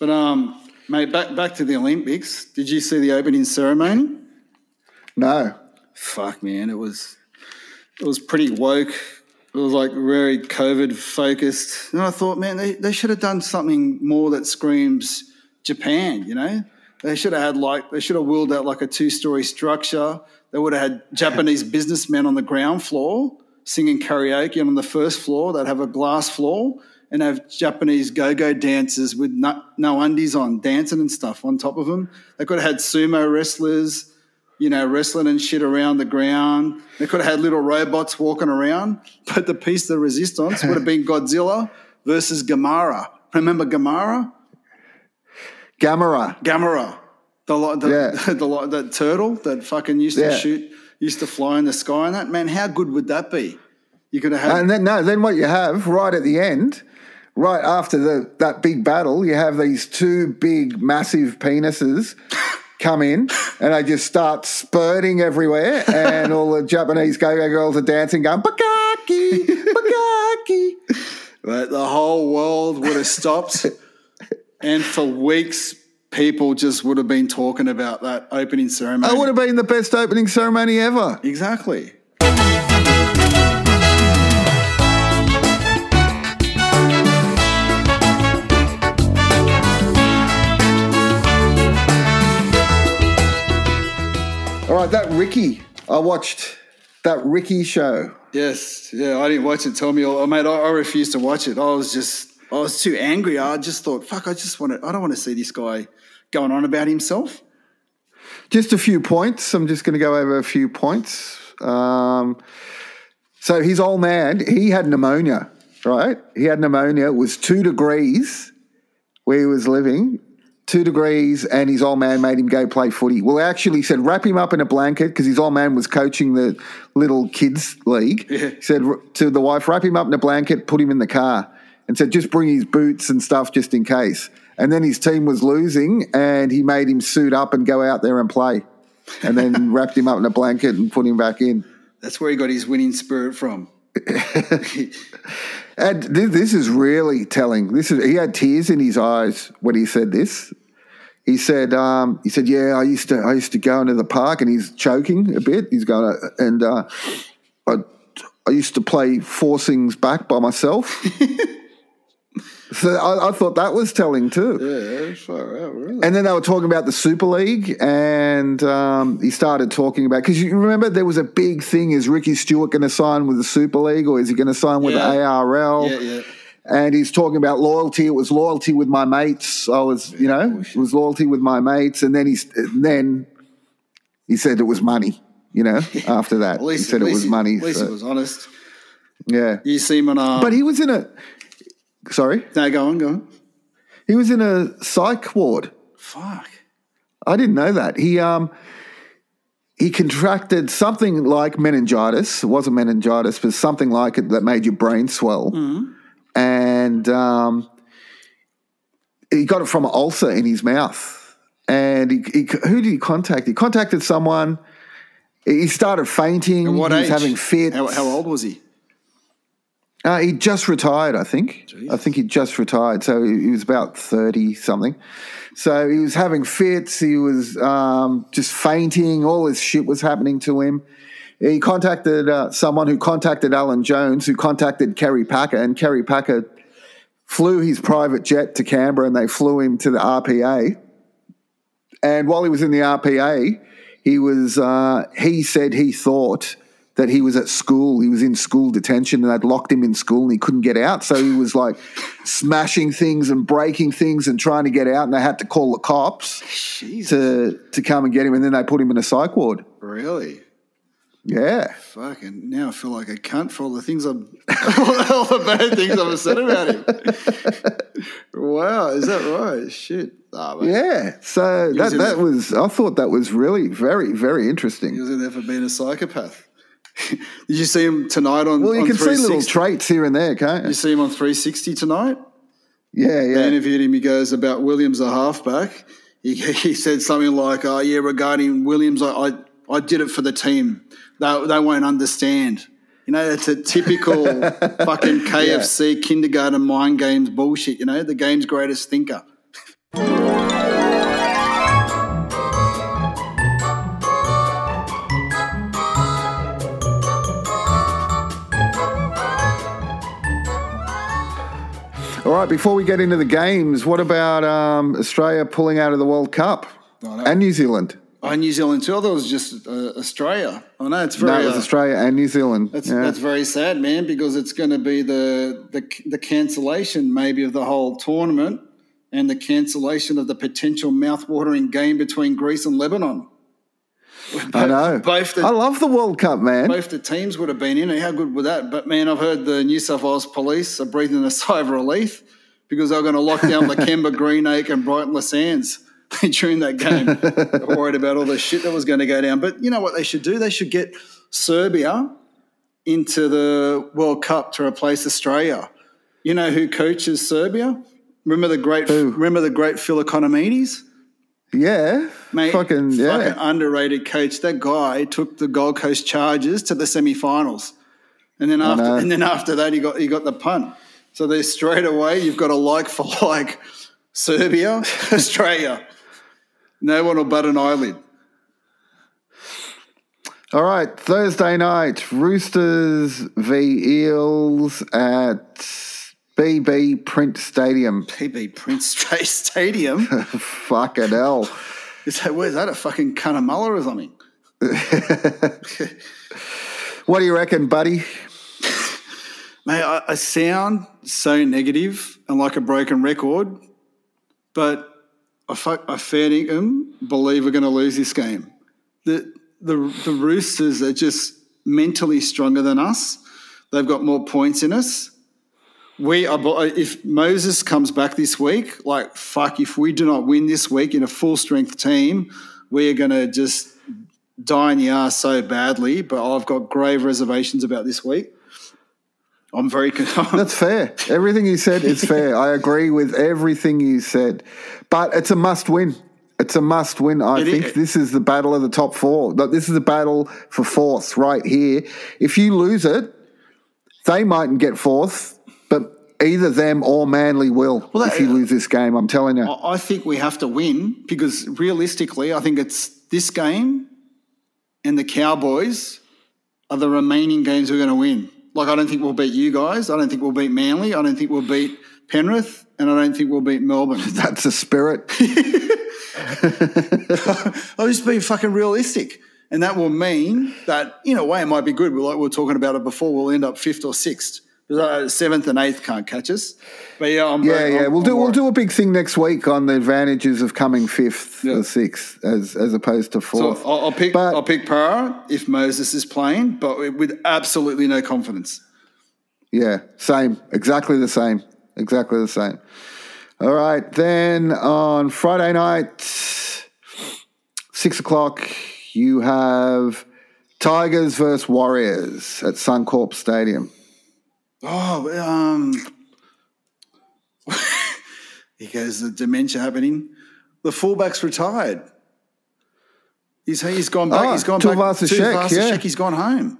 But um, mate, back back to the Olympics. Did you see the opening ceremony? No. fuck man it was it was pretty woke it was like very covid focused and i thought man they, they should have done something more that screams japan you know? They should have had like they should have willed out like a two-story structure. They would have had japanese businessmen on the ground floor singing karaoke and on the first floor. They'd have a glass floor and have Japanese go-go dancers with no, no undies on, dancing and stuff on top of them. They could have had sumo wrestlers, you know, wrestling and shit around the ground. They could have had little robots walking around, but the piece de resistance would have been Godzilla versus Gamera. Remember Gamera? Gamera. Gamera, the the, Yeah. the, li- the turtle that fucking used to shoot, used to fly in the sky and that. Man, how good would that be? You could have had And then no, then what you have right at the end, right after the that big battle, you have these two big, massive penises come in, and they just start spurting everywhere, and all the Japanese go-go girls are dancing, going "Bakaki, Bakaki." But the whole world would have stopped. and for weeks, people just would have been talking about that opening ceremony. That would have been the best opening ceremony ever. exactly. All right, that Ricky, I watched that Ricky show. Yes. Yeah, I didn't watch it. Tell me, oh, mate, I, I refused to watch it. I was just, I was too angry. I just thought, fuck, I just want to, I don't want to see this guy going on about himself. Just a few points. I'm just going to go over a few points. Um, so his old man, he had pneumonia, right? He had pneumonia. It was two degrees where he was living, two degrees, and his old man made him go play footy. Well, actually said wrap him up in a blanket because his old man was coaching the little kids league. Yeah. He said to the wife, wrap him up in a blanket, put him in the car, and said just bring his boots and stuff just in case. And then his team was losing, and he made him suit up and go out there and play, and then wrapped him up in a blanket and put him back in. That's where he got his winning spirit from. And th- this is really telling. This is he had tears in his eyes when he said this. He said, um, "He said, yeah, I used to, I used to go into the park, and he's choking a bit. He's going, to, and uh, I, I used to play forcings back by myself. so I, I thought that was telling too. Yeah, far out, really. And then they were talking about the Super League, and um, he started talking about because you remember there was a big thing: is Ricky Stuart going to sign with the Super League, or is he going to sign with Yeah. the ARL? Yeah, yeah. And he's talking about loyalty. It was loyalty with my mates. I was, you know, it was loyalty with my mates. And then he's and then he said it was money. You know, after that At least, he said it was he- money. At least so- he was honest. yeah, You see him on but he was in a. Sorry, no, go on, go on. he was in a psych ward. Fuck. I didn't know that. He um he contracted something like meningitis. It wasn't meningitis, but something like it that made your brain swell. And um, he got it from an ulcer in his mouth. And he, he, who did he contact? He contacted someone. He started fainting. At what he age? was having fits. How, how old was he? Uh, he just retired, I think. Jesus. I think he just retired. So he he was about 30 something. So he was having fits. He was um, just fainting. All this shit was happening to him. He contacted uh, someone who contacted Alan Jones, who contacted Kerry Packer, and Kerry Packer flew his private jet to Canberra and they flew him to the RPA. And while he was in the RPA, he was uh, he said he thought that he was at school. He was in school detention and they'd locked him in school and he couldn't get out. So he was like smashing things and breaking things and trying to get out. And they had to call the cops Jesus. to to come and get him. And then they put him in a psych ward. Really? Yeah. Fucking now I feel like a cunt for all the things I'm, all the bad things I've said about him. wow, is that right? Shit. Ah. Yeah. So that, was that there. was, I thought that was really very, very He interesting. was in there for being a psychopath. Did you see him tonight on? Well, you on can see little traits here and there, can't You you? see him on 360 tonight? Yeah, They yeah. interviewed him. He goes about Williams, a halfback. He, he said something like, "Oh yeah, regarding Williams, I, I I did it for the team. They they won't understand." You know, it's a typical fucking KFC kindergarten mind games bullshit. You know, the game's greatest thinker. All right, before we get into the games, what about um, Australia pulling out of the World Cup Oh, no. and New Zealand? Oh, New Zealand too. I thought it was just uh, Australia. I know it's No, very. it was uh, Australia and New Zealand. That's, yeah. that's very sad, man, because it's going to be the, the the cancellation maybe of the whole tournament and the cancellation of the potential mouth-watering game between Greece and Lebanon. I know. Both the, I love the World Cup, man. both the teams would have been in it. How good would that? But man, I've heard the New South Wales police are breathing a sigh of relief because they're going to lock down the Lakemba, Greenacre, and Brighton Sands during that game. They're worried about all the shit that was going to go down. But you know what they should do? They should get Serbia into the World Cup to replace Australia. You know who coaches Serbia? Remember the great remember the great Phil Economidis? Yeah. Mate, fucking, yeah. fucking underrated coach. That guy took the Gold Coast Chargers to the semi-finals, and then after and then after that, he got he got the punt. So there's straight away you've got a like for like Serbia, Australia. No one will bat an eyelid. All right, Thursday night, Roosters v Eels at BB Print Stadium. PB Prince Trace Stadium. Fucking hell. Is that where's that a fucking Cunnamulla or something? What do you reckon, buddy? Mate, I, I sound so negative and like a broken record, but I, fuck, I fair dinkum believe we're going to lose this game. The, the, the Roosters are just mentally stronger than us. They've got more points in us. We are, uh, if Moses comes back this week, like fuck, if we do not win this week in a full strength team, we are going to just die in the ass so badly. But I've got grave reservations about this week. I'm very That's fair. Everything you said is fair. I agree with everything you said. But it's a must win. It's a must win. I It think is. this is the battle of the top four. This is the battle for fourth right here. If you lose it, they mightn't get fourth, either them or Manly will Well, that- if you lose this game. I'm telling you. I think we have to win because realistically, I think it's this game and the Cowboys are the remaining games we're going to win. Like, I don't think we'll beat you guys. I don't think we'll beat Manly. I don't think we'll beat Penrith. And I don't think we'll beat Melbourne. That's the spirit. I'm just being fucking realistic. And that will mean that, in a way, it might be good. We're Like we are talking about it before, we'll end up fifth or sixth. Uh, seventh and eighth can't catch us. But yeah, I'm Yeah, very- yeah. I'm- We'll I'm do we'll do a big thing next week on the advantages of coming fifth Yeah. or sixth as as opposed to So fourth. I'll, I'll pick. But- I'll pick Parra if Moses is playing, but with absolutely no confidence. Yeah, same. Exactly the same. Exactly the same. All right. Then on Friday night, six o'clock, you have Tigers versus Warriors at Suncorp Stadium. Oh, um, he goes the dementia happening. The fullback's retired. He's he's gone back. Ah, he's gone back. Tuivasa-Sheck, yeah. Sheck, He's gone home.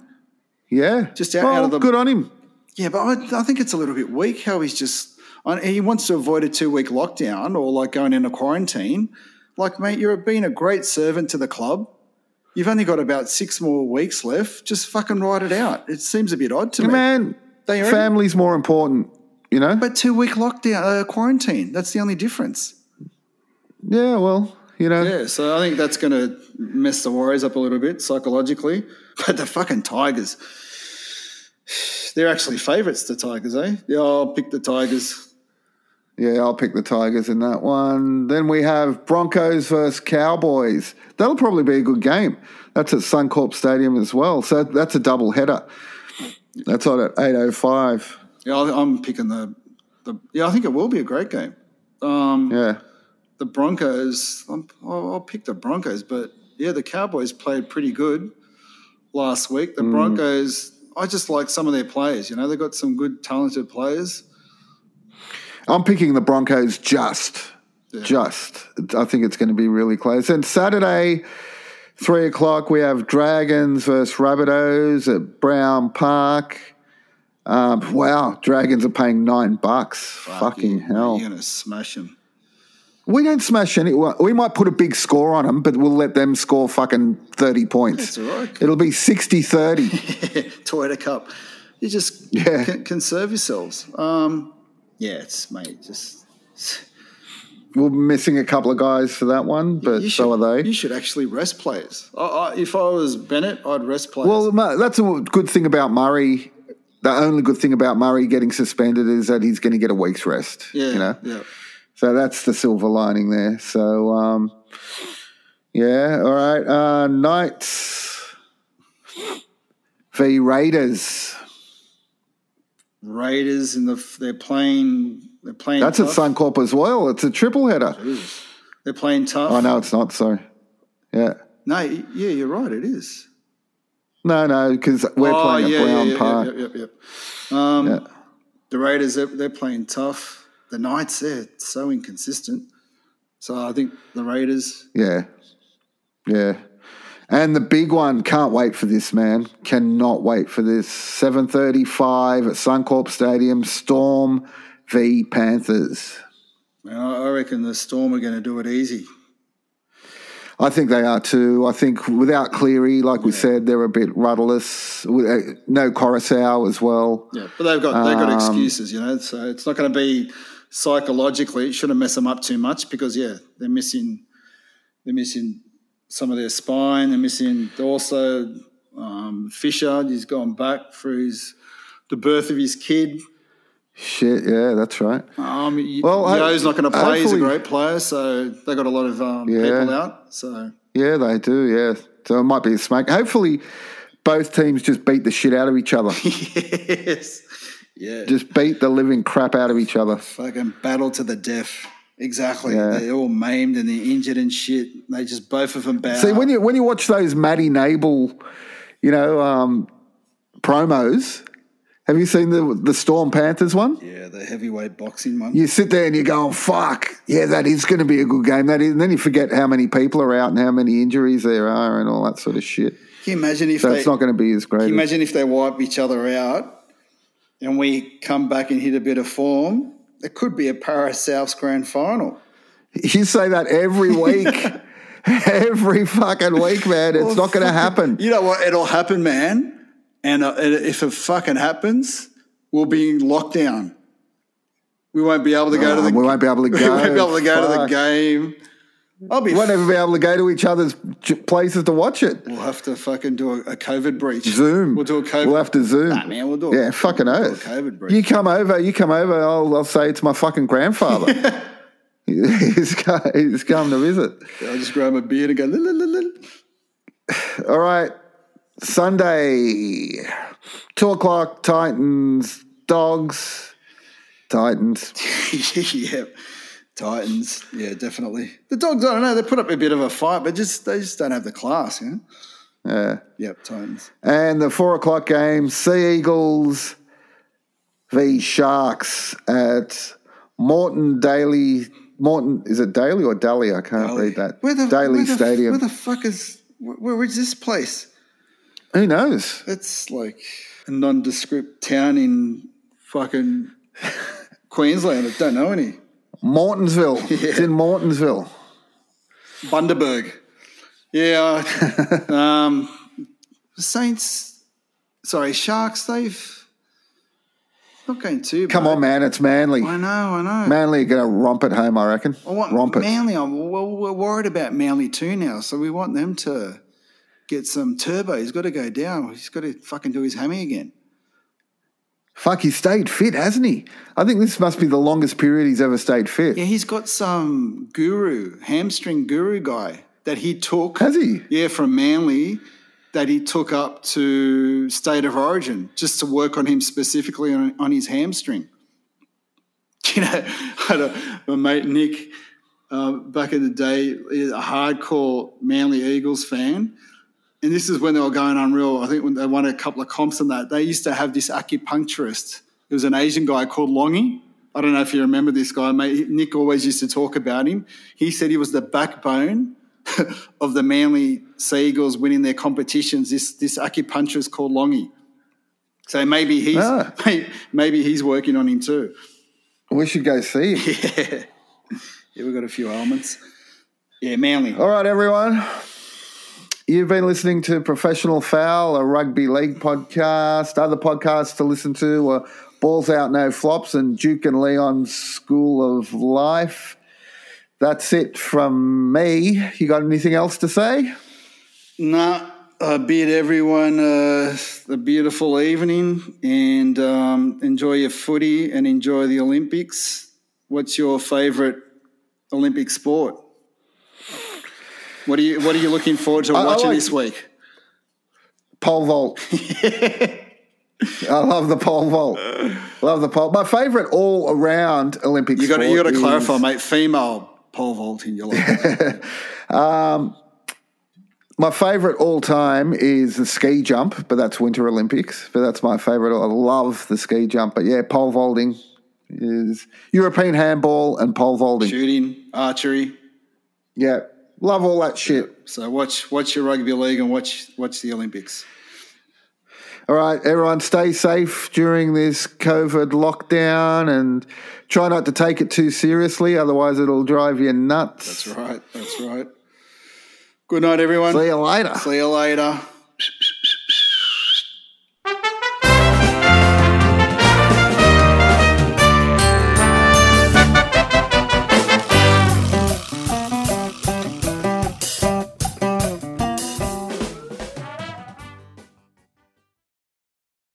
Yeah. Just out- Well, out of the- Good on him. Yeah, but I, I think it's a little bit weak how he's just. I- He wants to avoid a two week lockdown or like going into quarantine. Like, mate, you're being a great servant to the club. You've only got about six more weeks left. Just fucking ride it out. It seems a bit odd to me. Man, They family's more important, you know? But two week lockdown, uh, quarantine. That's the only difference. yeah, well, you know. Yeah, so I think that's going to mess the Warriors up a little bit psychologically. But the fucking Tigers, they're actually favourites, the Tigers, eh? Yeah, I'll pick the Tigers. Yeah, I'll pick the Tigers in that one. Then we have Broncos versus Cowboys. That'll probably be a good game. That's at Suncorp Stadium as well. So that's a double header. That's on at 8.05. Yeah, I- I'm picking the, the. Yeah, I think it will be a great game. Um, Yeah. The Broncos, I'm, I'll, I'll pick the Broncos, but yeah, the Cowboys played pretty good last week. The Broncos, I just like some of their players. You know, they've got some good, talented players. I'm picking the Broncos just. Just. I think it's going to be really close. And Saturday, 3 o'clock, we have Dragons versus Rabbitohs at Browne Park. Um, wow, Dragons are paying nine bucks. Fucking You- hell. You're going to smash them. We don't smash any. We might put a big score on them, but we'll let them score fucking 30 points. That's all right. It'll be 60 30. Toyota Cup. You just Yeah. con- conserve yourselves. Um, yeah, it's mate. Just We're missing a couple of guys for that one, but should, so are they. You should actually rest players. I, I, if I was Bennett, I'd rest players. Well, that's a good thing about Murray. The only good thing about Murray getting suspended is that he's going to get a week's rest. yeah, You know? yeah. So that's the silver lining there. So, um, yeah, all right. Uh, Knights v Raiders. Raiders in the they're playing. They're playing. That's at tough. Suncorp as well. It's a triple header. They're playing tough. Oh, no, it's not. Sorry. Yeah. No, yeah, you're right. It is. No, no, because we're Oh, playing yeah, at Browne yeah, yeah, Park. Yep, yep, yep. Um, Yeah. The Raiders, they're, they're playing tough. The Knights, they're so inconsistent. So I think the Raiders. Yeah. Yeah. And the big one, can't wait for this, man. Cannot wait for this. 7.35 at Suncorp Stadium, Storm v Panthers. Man, I reckon the Storm are going to do it easy. I think they are too. I think without Cleary, like we said, they're a bit rudderless. With, uh, No Koroisau as well. Yeah, but they've got they've got Um, excuses, you know. So it's not going to be psychologically. It shouldn't mess them up too much because yeah, they're missing they're missing some of their spine. They're missing also um, Fisher. He's gone back for his the birth of his kid. Shit, yeah, that's right. Um, Well, Yo's not going to play. He's a great player, so they got a lot of um, Yeah. people out. So Yeah, they do, yeah. So it might be a smack. Hopefully, both teams just beat the shit out of each other. yes, yeah, just beat the living crap out of each other. fucking battle to the death. Exactly. Yeah. They're all maimed and they're injured and shit. They just both of them bow. See, when you when you watch those Matty Nable, you know, um, promos, Have you seen the the Storm Panthers one? Yeah, the heavyweight boxing one. You sit there and you're going, "Fuck, yeah, that is going to be a good game." That is, and then you forget how many people are out and how many injuries there are and all that sort of shit. Can you imagine if So they it's not going to be as great. can you as- imagine if they wipe each other out and we come back and hit a bit of form? It could be a Paris Souths grand final. You say that every week, every fucking week, man. It's not going to happen. You know what? It'll happen, man. And uh, if it fucking happens, we'll be in lockdown. We won't be able to go to the. we won't be able to go. we won't be able to go to the game. I'll be. We won't ever be able to go to each other's places to watch it. We'll have to fucking do a, a COVID breach. Zoom. We'll do a COVID. We'll have to Zoom. Nah, man, we'll do. a- Yeah, fucking we'll oath. COVID breach. You come over, you come over, I'll, I'll say it's my fucking grandfather. he's, co- he's come to visit. I'll just grab a beer and go. All right, Sunday, two o'clock, Titans, Dogs, Titans. yeah, Titans. Yeah, definitely. The dogs. I don't know. They put up a bit of a fight, but just they just don't have the class. You know. Yeah. Yep, Titans. And the four o'clock game, Sea Eagles v Sharks at Moreton Daily. Moreton, is it Daily or Daly? I can't read that. Where the Daily where the- Stadium. Where the fuck is? Where, where is this place? Who knows? It's like a nondescript town in fucking Queensland. I don't know any. Mortonsville. It's in Mortonsville. Bundaberg. Yeah. um, Saints. Sorry, Sharks. They've not going too. Come bad. on, man. It's Manly. I know. I know. Manly are going to romp it home, I reckon. I want romp it. Manly. I'm, well, we're worried about Manly too now, so we want them to get some turbo. He's got to go down. He's got to fucking do his hammy again. Fuck, he stayed fit, hasn't he? I think this must be the longest period he's ever stayed fit. Yeah, he's got some guru, hamstring guru guy that he took. Has he? Yeah, from Manly that he took up to State of Origin just to work on him specifically on, on his hamstring. You know, I had a, my mate Nick uh, back in the day, a hardcore Manly Eagles fan. And this is when they were going unreal. I think when they won a couple of comps and that, they used to have this acupuncturist. It was an Asian guy called Longy. I don't know if you remember this guy, mate. Nick always used to talk about him. He said he was the backbone of the Manly Seagulls winning their competitions. This this acupuncturist called Longy. So maybe he's Ah. maybe he's working on him too. We should go see him. Yeah, yeah, we've got a few elements. Yeah, Manly. All right, everyone. You've been listening to Professional Foul, a rugby league podcast. Other podcasts to listen to are Balls Out No Flops and Duke and Leon's School of Life. That's it from me. You got anything else to say? Nah, I bid everyone uh, a beautiful evening and um, enjoy your footy and enjoy the Olympics. What's your favourite Olympic sport? What are you What are you looking forward to I watching like- this week? Pole vault. I love the pole vault. Love the pole. My favorite all around Olympic You got sport you got to is- clarify, mate. Female pole vaulting. You like? Um, my favorite all time is the ski jump, but that's Winter Olympics. But that's my favorite. I love the ski jump. But yeah, pole vaulting is European handball and pole vaulting. shooting, archery. Yeah, love all that shit. So watch watch your rugby league and watch watch the Olympics. All right, everyone, stay safe during this COVID lockdown and try not to take it too seriously, otherwise it'll drive you nuts. That's right. That's right. Good night, everyone. See you later. See you later.